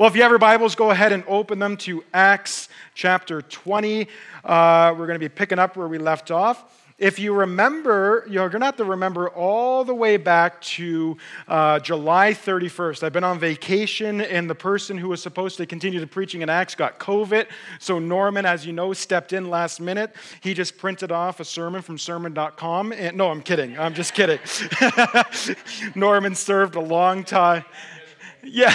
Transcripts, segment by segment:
Well, if you have your Bibles, go ahead and open them to Acts chapter 20. Uh, we're going to be picking up where we left off. If you remember, you're going to have to remember all the way back to uh, July 31st. I've been on vacation, and the person who was supposed to continue the preaching in Acts got COVID. So, Norman, as you know, stepped in last minute. He just printed off a sermon from sermon.com. And, no, I'm kidding. I'm just kidding. Norman served a long time. Yeah,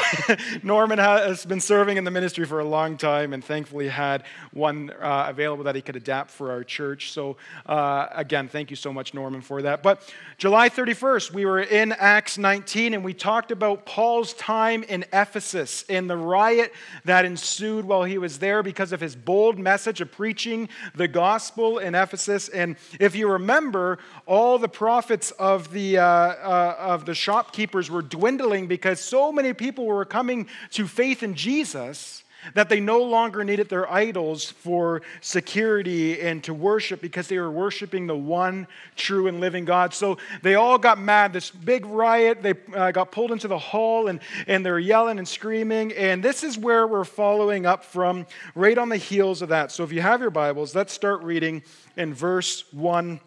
Norman has been serving in the ministry for a long time and thankfully had one uh, available that he could adapt for our church. So, uh, again, thank you so much, Norman, for that. But July 31st, we were in Acts 19 and we talked about Paul's time in Ephesus and the riot that ensued while he was there because of his bold message of preaching the gospel in Ephesus. And if you remember, all the profits of the, uh, uh of the shopkeepers were dwindling because so many people were coming to faith in Jesus that they no longer needed their idols for security and to worship because they were worshiping the one true and living God. So they all got mad. This big riot, they uh, got pulled into the hall and, and they're yelling and screaming. And this is where we're following up from, right on the heels of that. So if you have your Bibles, let's start reading in verse 1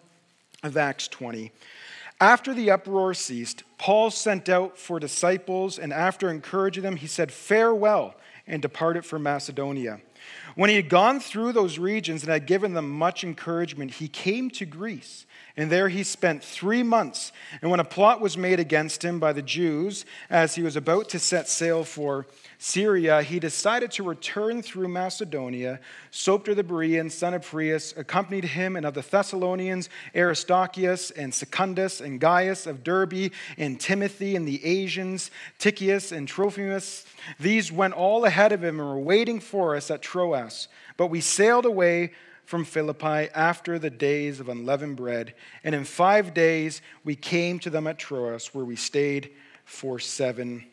of Acts 20. After the uproar ceased, Paul sent out for disciples, and after encouraging them, he said, Farewell, and departed for Macedonia. When he had gone through those regions and had given them much encouragement, he came to Greece. And there he spent three months. And when a plot was made against him by the Jews, as he was about to set sail for Syria, he decided to return through Macedonia. Sopater the Berean, son of Pyrrhus, accompanied him, and of the Thessalonians, Aristarchus and Secundus and Gaius of Derbe, and Timothy and the Asians, Tychicus and Trophimus. These went all ahead of him and were waiting for us at Troas. But we sailed away from Philippi after the days of unleavened bread, and in five days we came to them at Troas, where we stayed for seven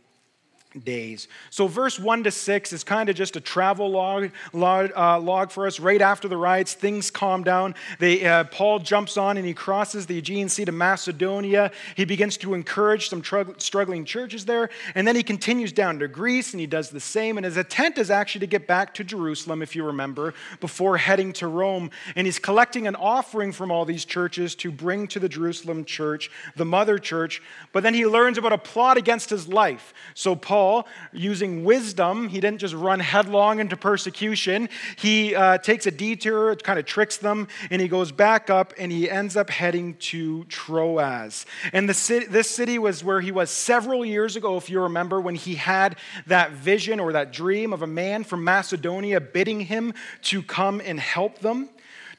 days. So, verse 1 to 6 is kind of just a travel log, log, uh, log for us. Right after the riots, things calm down. They, uh, Paul jumps on and he crosses the Aegean Sea to Macedonia. He begins to encourage some tr- struggling churches there. And then he continues down to Greece and he does the same. And his intent is actually to get back to Jerusalem, if you remember, before heading to Rome. And he's collecting an offering from all these churches to bring to the Jerusalem church, the mother church. But then he learns about a plot against his life. So, Paul Paul, using wisdom, he didn't just run headlong into persecution. He uh, takes a detour, kind of tricks them, and he goes back up and he ends up heading to Troas. And the city, this city was where he was several years ago, if you remember, when he had that vision or that dream of a man from Macedonia bidding him to come and help them.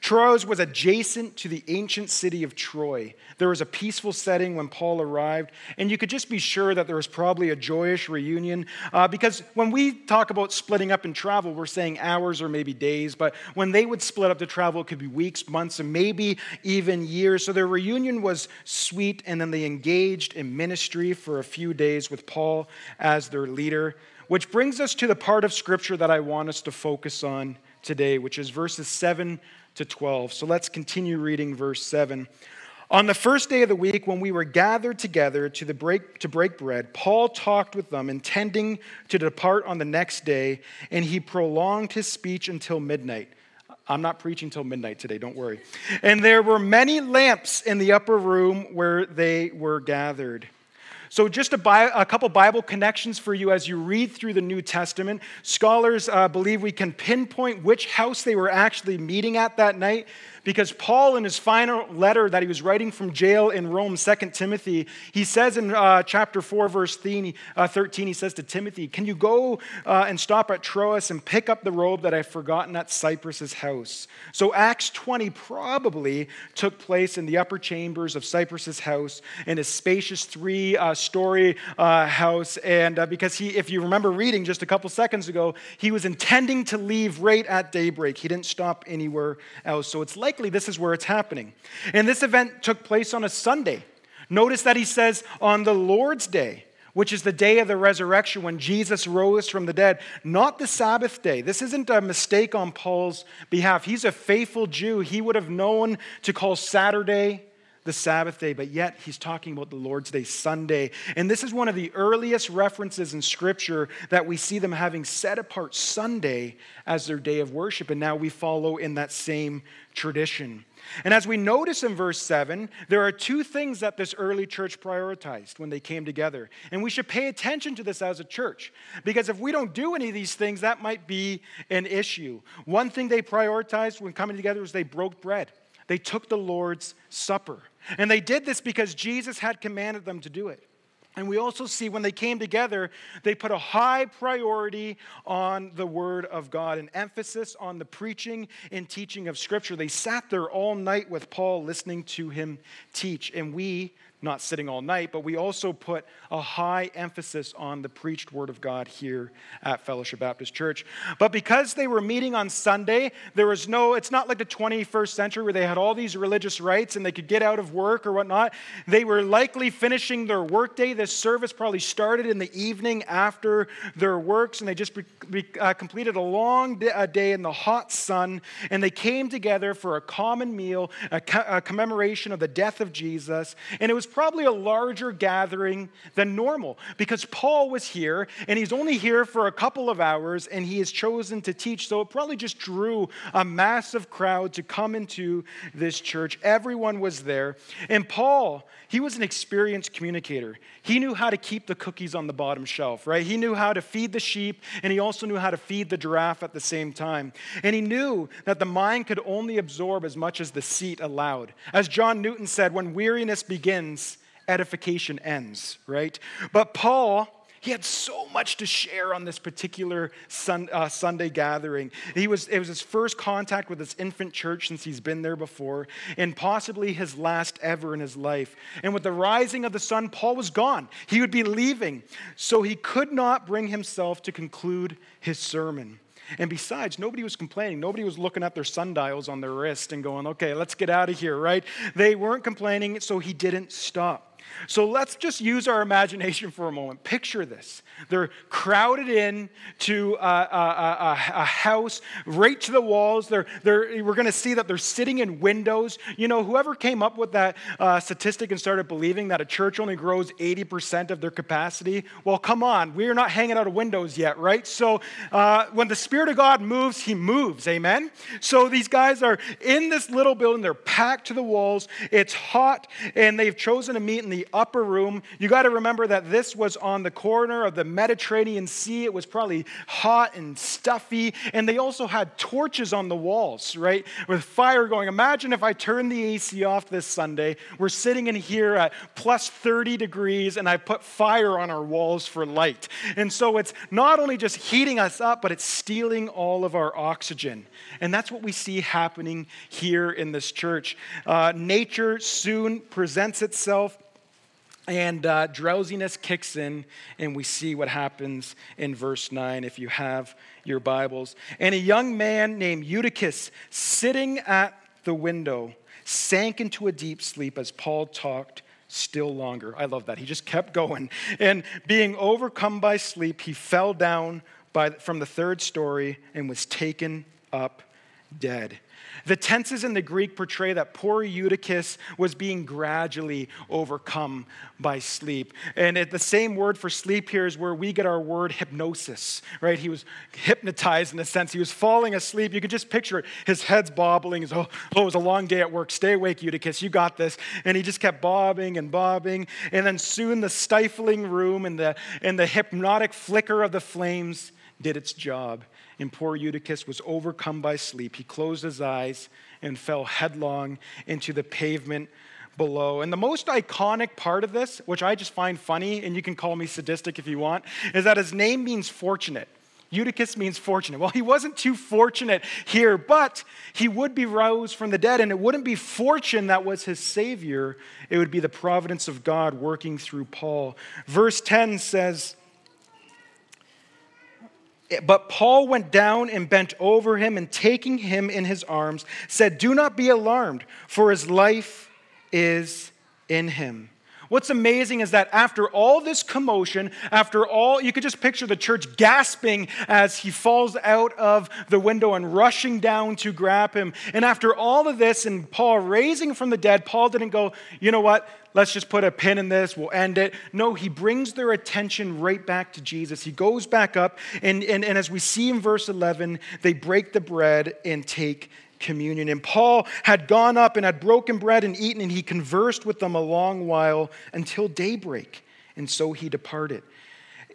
Troas was adjacent to the ancient city of Troy. There was a peaceful setting when Paul arrived, and you could just be sure that there was probably a joyous reunion. Uh, because when we talk about splitting up in travel, we're saying hours or maybe days, but when they would split up to travel, it could be weeks, months, and maybe even years. So their reunion was sweet, and then they engaged in ministry for a few days with Paul as their leader. Which brings us to the part of Scripture that I want us to focus on today, which is verses 7 to 12. So let's continue reading verse 7. On the first day of the week, when we were gathered together to, break, to break bread, Paul talked with them, intending to depart on the next day, and he prolonged his speech until midnight. I'm not preaching till midnight today, don't worry. And there were many lamps in the upper room where they were gathered. So, just a, a, couple Bible connections for you as you read through the New Testament. Scholars uh, believe we can pinpoint which house they were actually meeting at that night because Paul, in his final letter that he was writing from jail in Rome, 2 Timothy, he says in uh, chapter 4, verse 13, uh, he says to Timothy, Can you go uh, and stop at Troas and pick up the robe that I've forgotten at Carpus's house? So Acts 20 probably took place in the upper chambers of Carpus's house in a spacious three uh, story uh, house. And because he, if you remember reading just a couple seconds ago, he was intending to leave right at daybreak. He didn't stop anywhere else. So it's like likely this is where it's happening. And this event took place on a Sunday. Notice that he says on the Lord's day, which is the day of the resurrection when Jesus rose from the dead, not the Sabbath day. This isn't a mistake on Paul's behalf. He's a faithful Jew. He would have known to call Saturday the Sabbath day, but yet he's talking about the Lord's Day, Sunday. And this is one of the earliest references in Scripture that we see them having set apart Sunday as their day of worship. And now we follow in that same tradition. And as we notice in verse 7, there are two things that this early church prioritized when they came together. And we should pay attention to this as a church, because if we don't do any of these things, that might be an issue. One thing they prioritized when coming together was they broke bread, they took the Lord's Supper. And they did this because Jesus had commanded them to do it. And we also see when they came together, they put a high priority on the Word of God, an emphasis on the preaching and teaching of Scripture. They sat there all night with Paul listening to him teach. And we, not sitting all night, but we also put a high emphasis on the preached word of God here at Fellowship Baptist Church. But because they were meeting on Sunday, there was no, it's not like the 21st century where they had all these religious rites and they could get out of work or whatnot. They were likely finishing their workday. This service probably started in the evening after their works, and they just uh, completed a long day in the hot sun, and they came together for a common meal, a, co- a commemoration of the death of Jesus. And it was probably a larger gathering than normal because Paul was here and he's only here for a couple of hours and he is chosen to teach. So it probably just drew a massive crowd to come into this church. Everyone was there. And Paul, he was an experienced communicator. He knew how to keep the cookies on the bottom shelf, right? He knew how to feed the sheep and he also knew how to feed the giraffe at the same time. And he knew that the mind could only absorb as much as the seat allowed. As John Newton said, when weariness begins, edification ends, right? But Paul, he had so much to share on this particular sun, uh, Sunday gathering. He was, it was his first contact with this infant church since he's been there before, and possibly his last ever in his life. And with the rising of the sun, Paul was gone. He would be leaving. So he could not bring himself to conclude his sermon. And besides, nobody was complaining. Nobody was looking at their sundials on their wrist and going, okay, let's get out of here, right? They weren't complaining, so he didn't stop. So let's just use our imagination for a moment. Picture this. They're crowded in to a, a, a, a house right to the walls. They're, they're, we're going to see that they're sitting in windows. You know, whoever came up with that uh, statistic and started believing that a church only grows 80% of their capacity, well, come on. We're not hanging out of windows yet, right? So uh, when the Spirit of God moves, He moves. Amen? So these guys are in this little building. They're packed to the walls. It's hot, and they've chosen to meet in the upper room. You got to remember that this was on the corner of the Mediterranean Sea. It was probably hot and stuffy. And they also had torches on the walls, right? With fire going. Imagine if I turn the AC off this Sunday. We're sitting in here at plus 30 degrees and I put fire on our walls for light. And so it's not only just heating us up, but it's stealing all of our oxygen. And that's what we see happening here in this church. Uh, nature soon presents itself and uh, drowsiness kicks in, and we see what happens in verse 9 if you have your Bibles. And a young man named Eutychus, sitting at the window, sank into a deep sleep as Paul talked still longer. I love that. He just kept going. And being overcome by sleep, he fell down by, from the third story and was taken up dead. The tenses in the Greek portray that poor Eutychus was being gradually overcome by sleep. And the same word for sleep here is where we get our word hypnosis, right? He was hypnotized in a sense. He was falling asleep. You could just picture it. His head's bobbling. He's, oh, oh, it was a long day at work. Stay awake, Eutychus. You got this. And he just kept bobbing and bobbing. And then soon the stifling room and the, and the hypnotic flicker of the flames did its job and poor Eutychus was overcome by sleep. He closed his eyes and fell headlong into the pavement below. And the most iconic part of this, which I just find funny, and you can call me sadistic if you want, is that his name means fortunate. Eutychus means fortunate. Well, he wasn't too fortunate here, but he would be roused from the dead, and it wouldn't be fortune that was his savior. It would be the providence of God working through Paul. Verse 10 says, Eh, but Paul went down and bent over him, and taking him in his arms, said, Do not be alarmed, for his life is in him. What's amazing is that after all this commotion, after all, you could just picture the church gasping as he falls out of the window and rushing down to grab him. And after all of this and Paul raising from the dead, Paul didn't go, you know what, let's just put a pin in this, we'll end it. No, he brings their attention right back to Jesus. He goes back up, and, and, and as we see in verse 11, they break the bread and take communion. And Paul had gone up and had broken bread and eaten, and he conversed with them a long while until daybreak. And so he departed.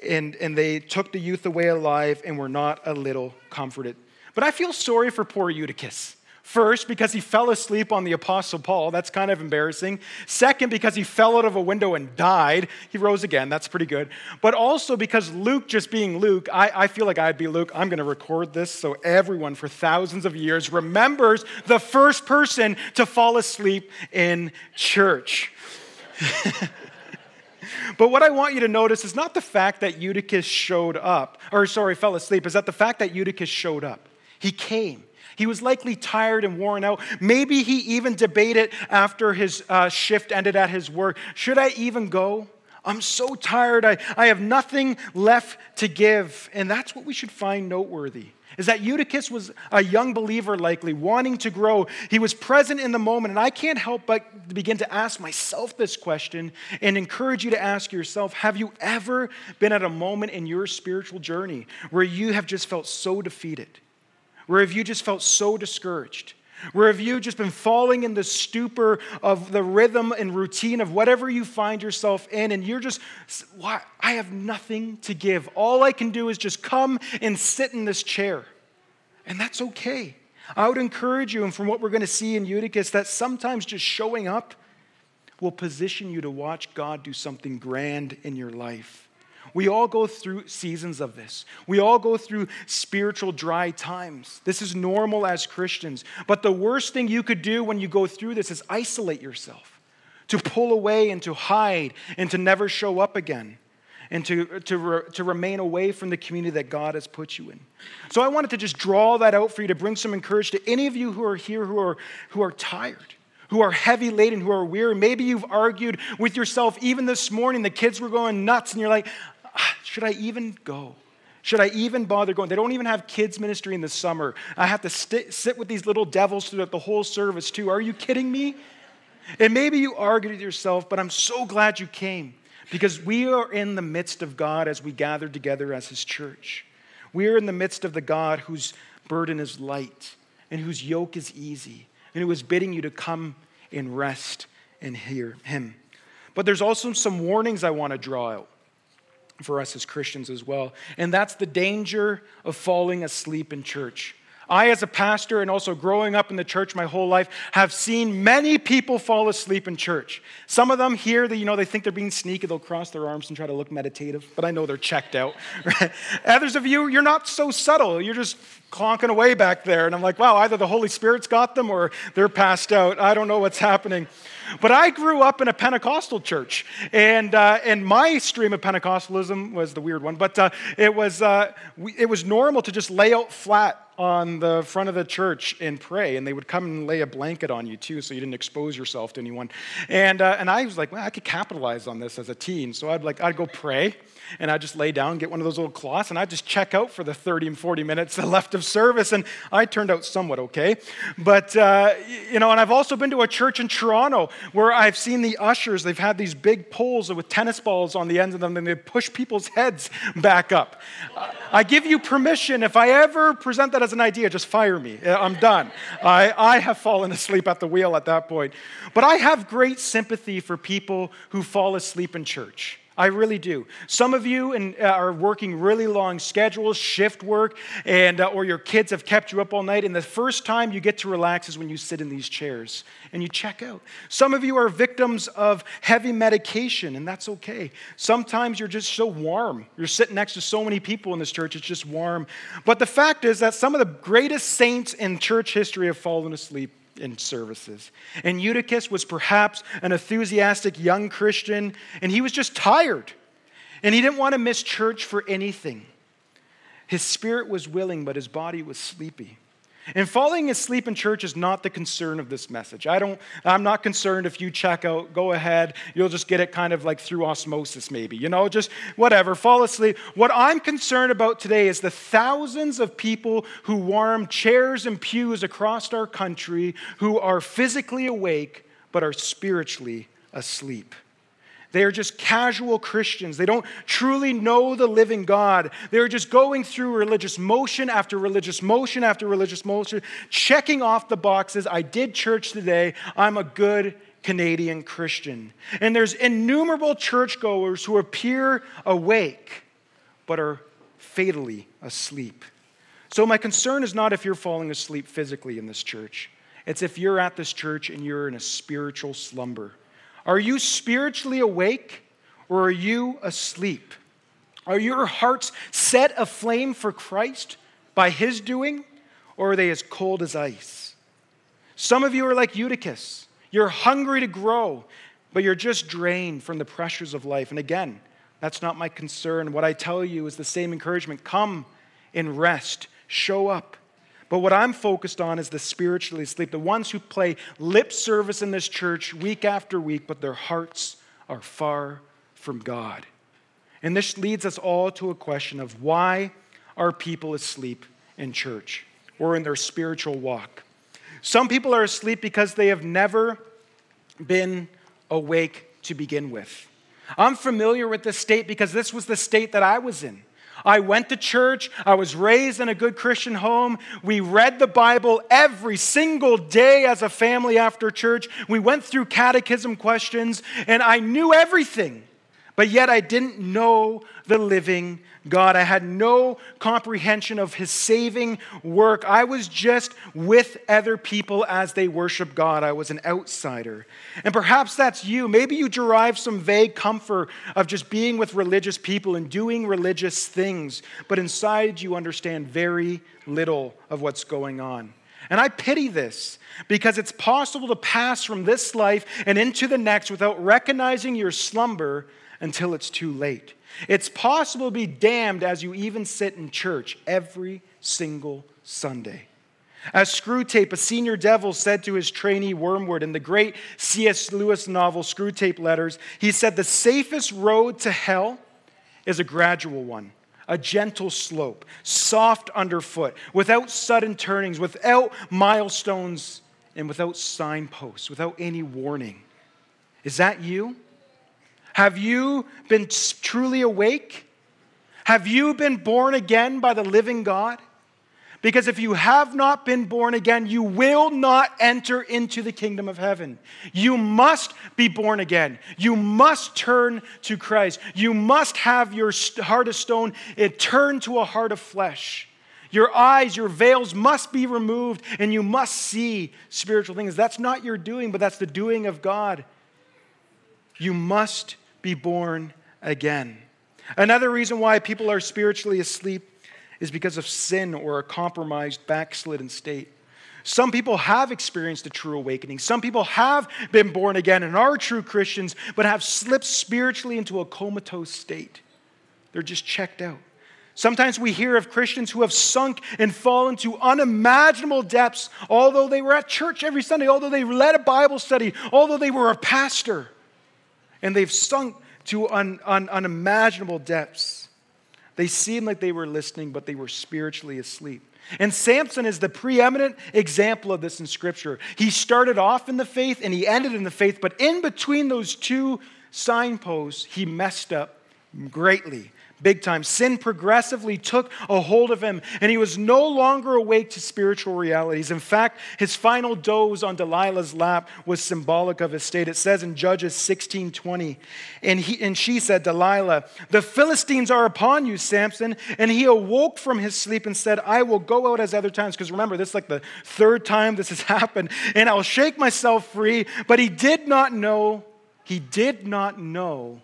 And, and they took the youth away alive and were not a little comforted. But I feel sorry for poor Eutychus. First, because he fell asleep on the Apostle Paul. That's kind of embarrassing. Second, because he fell out of a window and died. He rose again. That's pretty good. But also because Luke, just being Luke, I, I feel like I'd be Luke. I'm going to record this so everyone for thousands of years remembers the first person to fall asleep in church. But what I want you to notice is not the fact that Eutychus showed up, or sorry, fell asleep, is that the fact that Eutychus showed up. He came. He was likely tired and worn out. Maybe he even debated after his uh, shift ended at his work should I even go? I'm so tired. I, I have nothing left to give. And that's what we should find noteworthy. Is that Eutychus was a young believer, likely wanting to grow. He was present in the moment. And I can't help but begin to ask myself this question and encourage you to ask yourself Have you ever been at a moment in your spiritual journey where you have just felt so defeated? Where have you just felt so discouraged? Where have you just been falling in the stupor of the rhythm and routine of whatever you find yourself in, and you're just, why? I have nothing to give. All I can do is just come and sit in this chair. And that's okay. I would encourage you, and from what we're going to see in Eutychus, that sometimes just showing up will position you to watch God do something grand in your life. We all go through seasons of this. We all go through spiritual dry times. This is normal as Christians. But the worst thing you could do when you go through this is isolate yourself, to pull away and to hide and to never show up again. And to, to, re, to remain away from the community that God has put you in. So I wanted to just draw that out for you to bring some encouragement to any of you who are here who are, who are tired who are heavy laden, who are weary. Maybe you've argued with yourself even this morning. The kids were going nuts, and you're like, should I even go? Should I even bother going? They don't even have kids' ministry in the summer. I have to st- sit with these little devils throughout the whole service, too. Are you kidding me? And maybe you argued with yourself, but I'm so glad you came because we are in the midst of God as we gather together as His church. We are in the midst of the God whose burden is light and whose yoke is easy and who is bidding you to come and rest and hear Him. But there's also some warnings I want to draw out for us as Christians as well. And that's the danger of falling asleep in church. I, as a pastor and also growing up in the church my whole life, have seen many people fall asleep in church. Some of them here, that you know, they think they're being sneaky, they'll cross their arms and try to look meditative, but I know they're checked out. Others of you, you're not so subtle. You're just clonking away back there. And I'm like, wow, either the Holy Spirit's got them or they're passed out. I don't know what's happening. But I grew up in a Pentecostal church, and, uh, and my stream of Pentecostalism was the weird one, but uh, it, was, uh, it was normal to just lay out flat on the front of the church and pray, and they would come and lay a blanket on you too, so you didn't expose yourself to anyone. And, uh, and I was like, well, I could capitalize on this as a teen, so I'd like I'd go pray, and I'd just lay down, get one of those little cloths, and I'd just check out for the 30 and 40 minutes left of service, and I turned out somewhat okay. But, uh, you know, and I've also been to a church in Toronto where I've seen the ushers, they've had these big poles with tennis balls on the ends of them, and they push people's heads back up. I give you permission, if I ever present that as an idea, just fire me. I'm done. I, I have fallen asleep at the wheel at that point. But I have great sympathy for people who fall asleep in church. I really do. Some of you in, uh, are working really long schedules, shift work, and, uh, or your kids have kept you up all night, and the first time you get to relax is when you sit in these chairs and you check out. Some of you are victims of heavy medication, and that's okay. Sometimes you're just so warm. You're sitting next to so many people in this church, it's just warm. But the fact is that some of the greatest saints in church history have fallen asleep in services. And Eutychus was perhaps an enthusiastic young Christian, and he was just tired. And he didn't want to miss church for anything. His spirit was willing, but his body was sleepy. And falling asleep in church is not the concern of this message. I don't, I'm not concerned if you check out, go ahead, you'll just get it kind of like through osmosis, maybe, you know, just whatever, fall asleep. What I'm concerned about today is the thousands of people who warm chairs and pews across our country who are physically awake but are spiritually asleep. They are just casual Christians. They don't truly know the living God. They're just going through religious motion after religious motion after religious motion, checking off the boxes. I did church today. I'm a good Canadian Christian. And there's innumerable churchgoers who appear awake but are fatally asleep. So, my concern is not if you're falling asleep physically in this church, it's if you're at this church and you're in a spiritual slumber. Are you spiritually awake or are you asleep? Are your hearts set aflame for Christ by his doing or are they as cold as ice? Some of you are like Eutychus. You're hungry to grow, but you're just drained from the pressures of life. And again, that's not my concern. What I tell you is the same encouragement come and rest, show up. But what I'm focused on is the spiritually asleep, the ones who play lip service in this church week after week, but their hearts are far from God. And this leads us all to a question of why are people asleep in church or in their spiritual walk? Some people are asleep because they have never been awake to begin with. I'm familiar with this state because this was the state that I was in. I went to church. I was raised in a good Christian home. We read the Bible every single day as a family after church. We went through catechism questions, and I knew everything. But yet I didn't know the living God. I had no comprehension of his saving work. I was just with other people as they worship God. I was an outsider. And perhaps that's you. Maybe you derive some vague comfort of just being with religious people and doing religious things, but inside you understand very little of what's going on. And I pity this because it's possible to pass from this life and into the next without recognizing your slumber until it's too late. It's possible to be damned as you even sit in church every single Sunday. As Screwtape, a senior devil, said to his trainee Wormwood in the great C.S. Lewis novel Screwtape Letters, he said, The safest road to hell is a gradual one, a gentle slope, soft underfoot, without sudden turnings, without milestones, and without signposts, without any warning. Is that you? Have you been truly awake? Have you been born again by the living God? Because if you have not been born again, you will not enter into the kingdom of heaven. You must be born again. You must turn to Christ. You must have your heart of stone it turn to a heart of flesh. Your eyes, your veils must be removed, and you must see spiritual things. That's not your doing, but that's the doing of God. You must be born again. Another reason why people are spiritually asleep is because of sin or a compromised, backslidden state. Some people have experienced a true awakening. Some people have been born again and are true Christians, but have slipped spiritually into a comatose state. They're just checked out. Sometimes we hear of Christians who have sunk and fallen to unimaginable depths, although they were at church every Sunday, although they led a Bible study, although they were a pastor and they've sunk to un, un, unimaginable depths. They seemed like they were listening, but they were spiritually asleep. And Samson is the preeminent example of this in Scripture. He started off in the faith and he ended in the faith, but in between those two signposts, he messed up greatly big time. Sin progressively took a hold of him, and he was no longer awake to spiritual realities. In fact, his final doze on Delilah's lap was symbolic of his state. It says in Judges 16:20, and he and she said, Delilah, the Philistines are upon you, Samson. And he awoke from his sleep and said, I will go out as other times. Because remember, this is like the third time this has happened, and I'll shake myself free. But he did not know, he did not know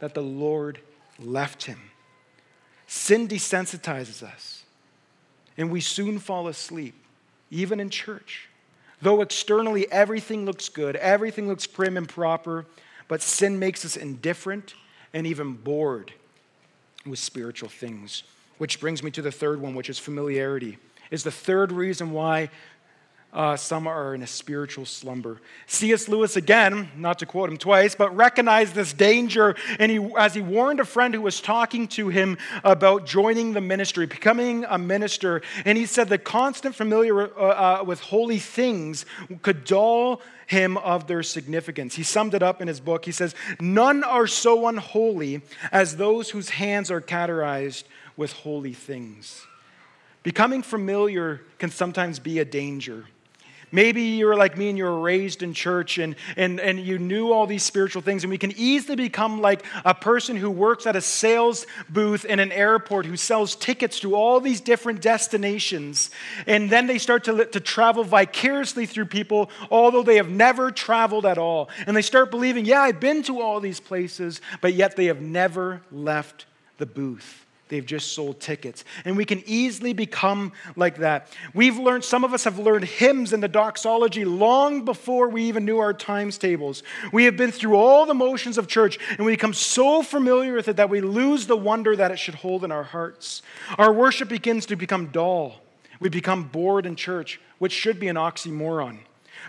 that the Lord left him. Sin desensitizes us, and we soon fall asleep, even in church. Though externally everything looks good, everything looks prim and proper, but sin makes us indifferent and even bored with spiritual things. Which brings me to the third one, which is familiarity. is the third reason why uh, some are in a spiritual slumber. C.S. Lewis, again, not to quote him twice, but recognized this danger and he, as he warned a friend who was talking to him about joining the ministry, becoming a minister. And he said the constant familiar uh, uh, with holy things could dull him of their significance. He summed it up in his book. He says, None are so unholy as those whose hands are categorized with holy things. Becoming familiar can sometimes be a danger. Maybe you're like me and you were raised in church and, and, and you knew all these spiritual things, and we can easily become like a person who works at a sales booth in an airport who sells tickets to all these different destinations. And then they start to, to travel vicariously through people, although they have never traveled at all. And they start believing, yeah, I've been to all these places, but yet they have never left the booth. They've just sold tickets. And we can easily become like that. We've learned, some of us have learned hymns and the doxology long before we even knew our times tables. We have been through all the motions of church and we become so familiar with it that we lose the wonder that it should hold in our hearts. Our worship begins to become dull. We become bored in church, which should be an oxymoron.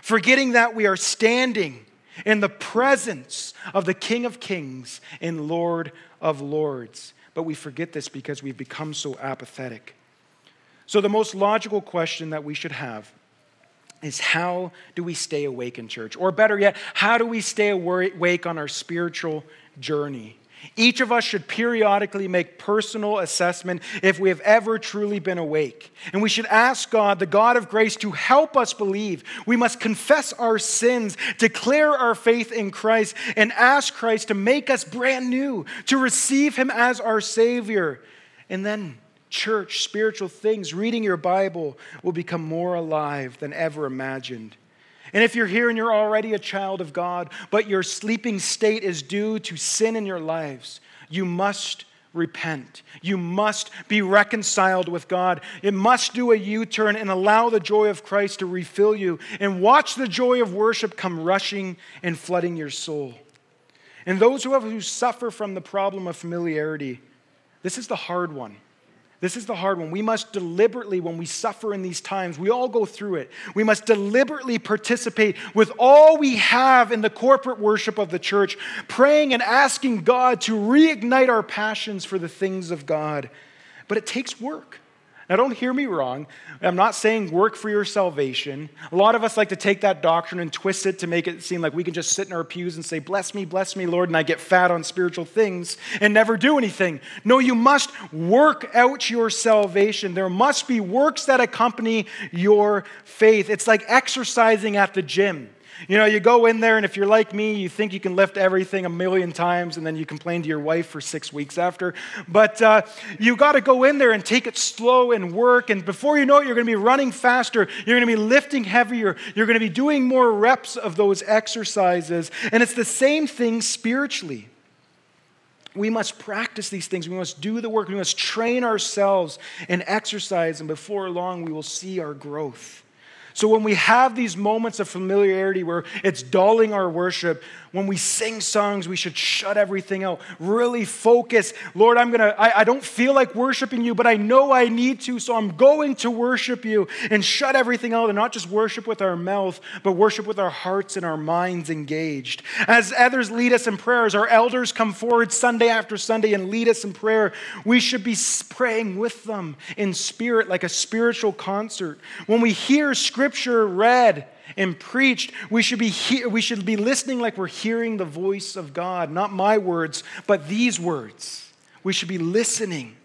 Forgetting that we are standing in the presence of the King of Kings and Lord of Lords but we forget this because we've become so apathetic. So, the most logical question that we should have is how do we stay awake in church? Or better yet, how do we stay awake on our spiritual journey? Each of us should periodically make personal assessment if we have ever truly been awake. And we should ask God, the God of grace, to help us believe. We must confess our sins, declare our faith in Christ, and ask Christ to make us brand new, to receive Him as our Savior. And then, church, spiritual things, reading your Bible will become more alive than ever imagined. And if you're here and you're already a child of God, but your sleeping state is due to sin in your lives, you must repent. You must be reconciled with God. It must do a U turn and allow the joy of Christ to refill you and watch the joy of worship come rushing and flooding your soul. And those who, have, who suffer from the problem of familiarity, this is the hard one. This is the hard one. We must deliberately, when we suffer in these times, we all go through it. We must deliberately participate with all we have in the corporate worship of the church, praying and asking God to reignite our passions for the things of God. But it takes work. Now, don't hear me wrong. I'm not saying work for your salvation. A lot of us like to take that doctrine and twist it to make it seem like we can just sit in our pews and say, Bless me, bless me, Lord, and I get fat on spiritual things and never do anything. No, you must work out your salvation. There must be works that accompany your faith. It's like exercising at the gym. You know, you go in there, and if you're like me, you think you can lift everything a million times, and then you complain to your wife for six weeks after. But uh, you got to go in there and take it slow and work. And before you know it, you're going to be running faster. You're going to be lifting heavier. You're going to be doing more reps of those exercises. And it's the same thing spiritually. We must practice these things. We must do the work. We must train ourselves and exercise. And before long, we will see our growth. So when we have these moments of familiarity where it's dulling our worship, when we sing songs, we should shut everything out. Really focus. Lord, I'm going to, I don't feel like worshiping you, but I know I need to, so I'm going to worship you and shut everything out and not just worship with our mouth, but worship with our hearts and our minds engaged. As others lead us in prayers, our elders come forward Sunday after Sunday and lead us in prayer. We should be praying with them in spirit, like a spiritual concert. When we hear scripture read, and preached, we should, be he- we should be listening like we're hearing the voice of God, not my words, but these words. We should be listening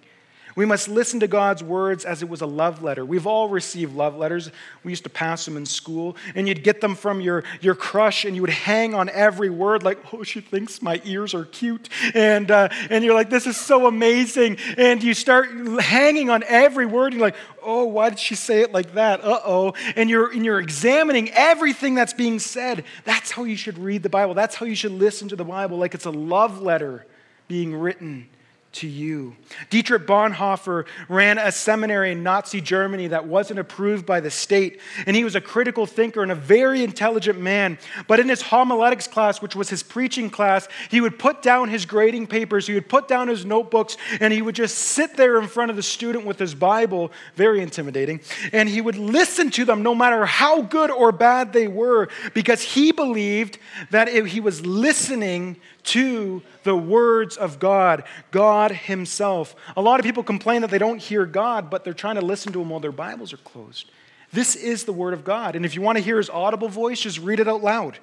we must listen to God's words as it was a love letter. We've all received love letters. We used to pass them in school, and you'd get them from your, your crush, and you would hang on every word, like, oh, she thinks my ears are cute. And, uh, and you're like, this is so amazing. And you start hanging on every word, and you're like, oh, why did she say it like that? Uh oh. And you're, and you're examining everything that's being said. That's how you should read the Bible. That's how you should listen to the Bible, like it's a love letter being written to you. Dietrich Bonhoeffer ran a seminary in Nazi Germany that wasn't approved by the state, and he was a critical thinker and a very intelligent man. But in his homiletics class, which was his preaching class, he would put down his grading papers, he would put down his notebooks, and he would just sit there in front of the student with his Bible, very intimidating, and he would listen to them no matter how good or bad they were, because he believed that he was listening to the words of God, God Himself. A lot of people complain that they don't hear God, but they're trying to listen to Him while their Bibles are closed. This is the Word of God. And if you want to hear His audible voice, just read it out loud.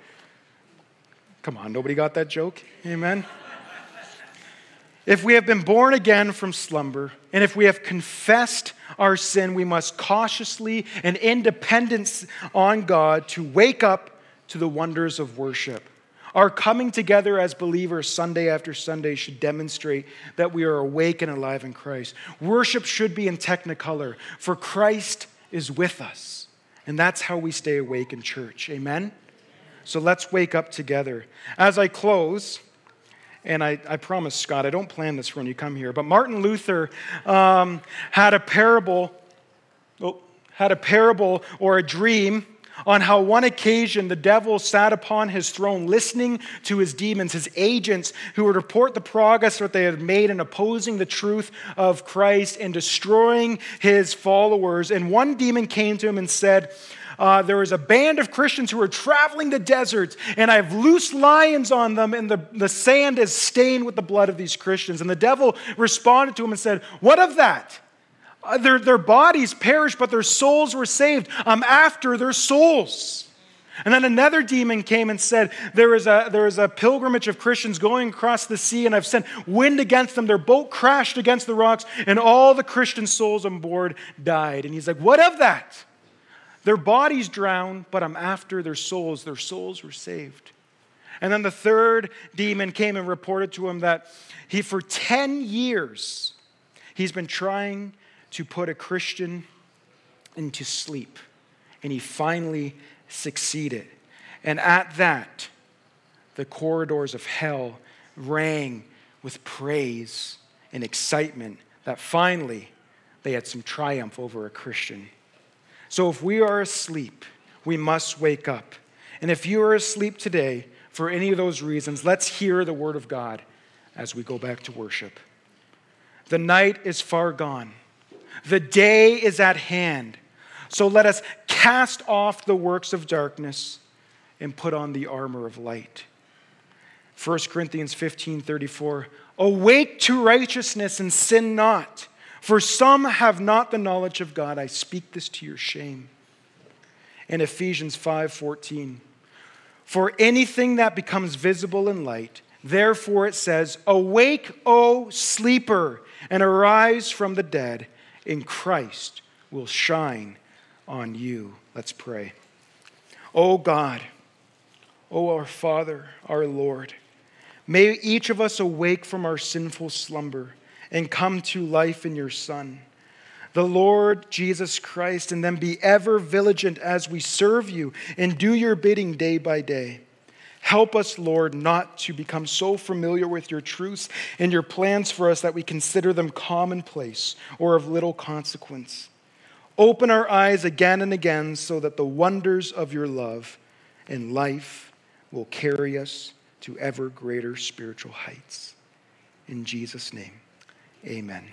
Come on, nobody got that joke? Amen. If we have been born again from slumber, and if we have confessed our sin, we must cautiously and in dependence on God to wake up to the wonders of worship. Our coming together as believers Sunday after Sunday should demonstrate that we are awake and alive in Christ. Worship should be in technicolor, for Christ is with us. And that's how we stay awake in church. Amen? So let's wake up together. As I close, and I, I promise, Scott, I don't plan this for when you come here, but Martin Luther um, had a parable, oh, had a parable or a dream on how one occasion the devil sat upon his throne listening to his demons, his agents, who would report the progress that they had made in opposing the truth of Christ and destroying his followers. And one demon came to him and said, uh, there was a band of Christians who are traveling the desert, and I have loose lions on them, and the, the sand is stained with the blood of these Christians. And the devil responded to him and said, What of that? Uh, their, their bodies perished, but their souls were saved. I'm after their souls. And then another demon came and said, there is, a, there is a pilgrimage of Christians going across the sea, and I've sent wind against them. Their boat crashed against the rocks, and all the Christian souls on board died. And he's like, What of that? Their bodies drowned, but I'm after their souls. Their souls were saved. And then the third demon came and reported to him that he, for 10 years, he's been trying to put a Christian into sleep. And he finally succeeded. And at that, the corridors of hell rang with praise and excitement that finally they had some triumph over a Christian. So if we are asleep, we must wake up. And if you are asleep today for any of those reasons, let's hear the word of God as we go back to worship. The night is far gone. The day is at hand. So let us cast off the works of darkness and put on the armor of light. 1 Corinthians 15 34. Awake to righteousness and sin not, for some have not the knowledge of God. I speak this to your shame. In Ephesians 5 14. For anything that becomes visible in light, therefore it says, Awake, O sleeper, and arise from the dead in Christ will shine on you. Let's pray. Oh God, oh our Father, our Lord, may each of us awake from our sinful slumber and come to life in your Son, the Lord Jesus Christ, and then be ever vigilant as we serve you and do your bidding day by day. Help us, Lord, not to become so familiar with your truths and your plans for us that we consider them commonplace or of little consequence. Open our eyes again and again so that the wonders of your love and life will carry us to ever greater spiritual heights. In Jesus' name, amen.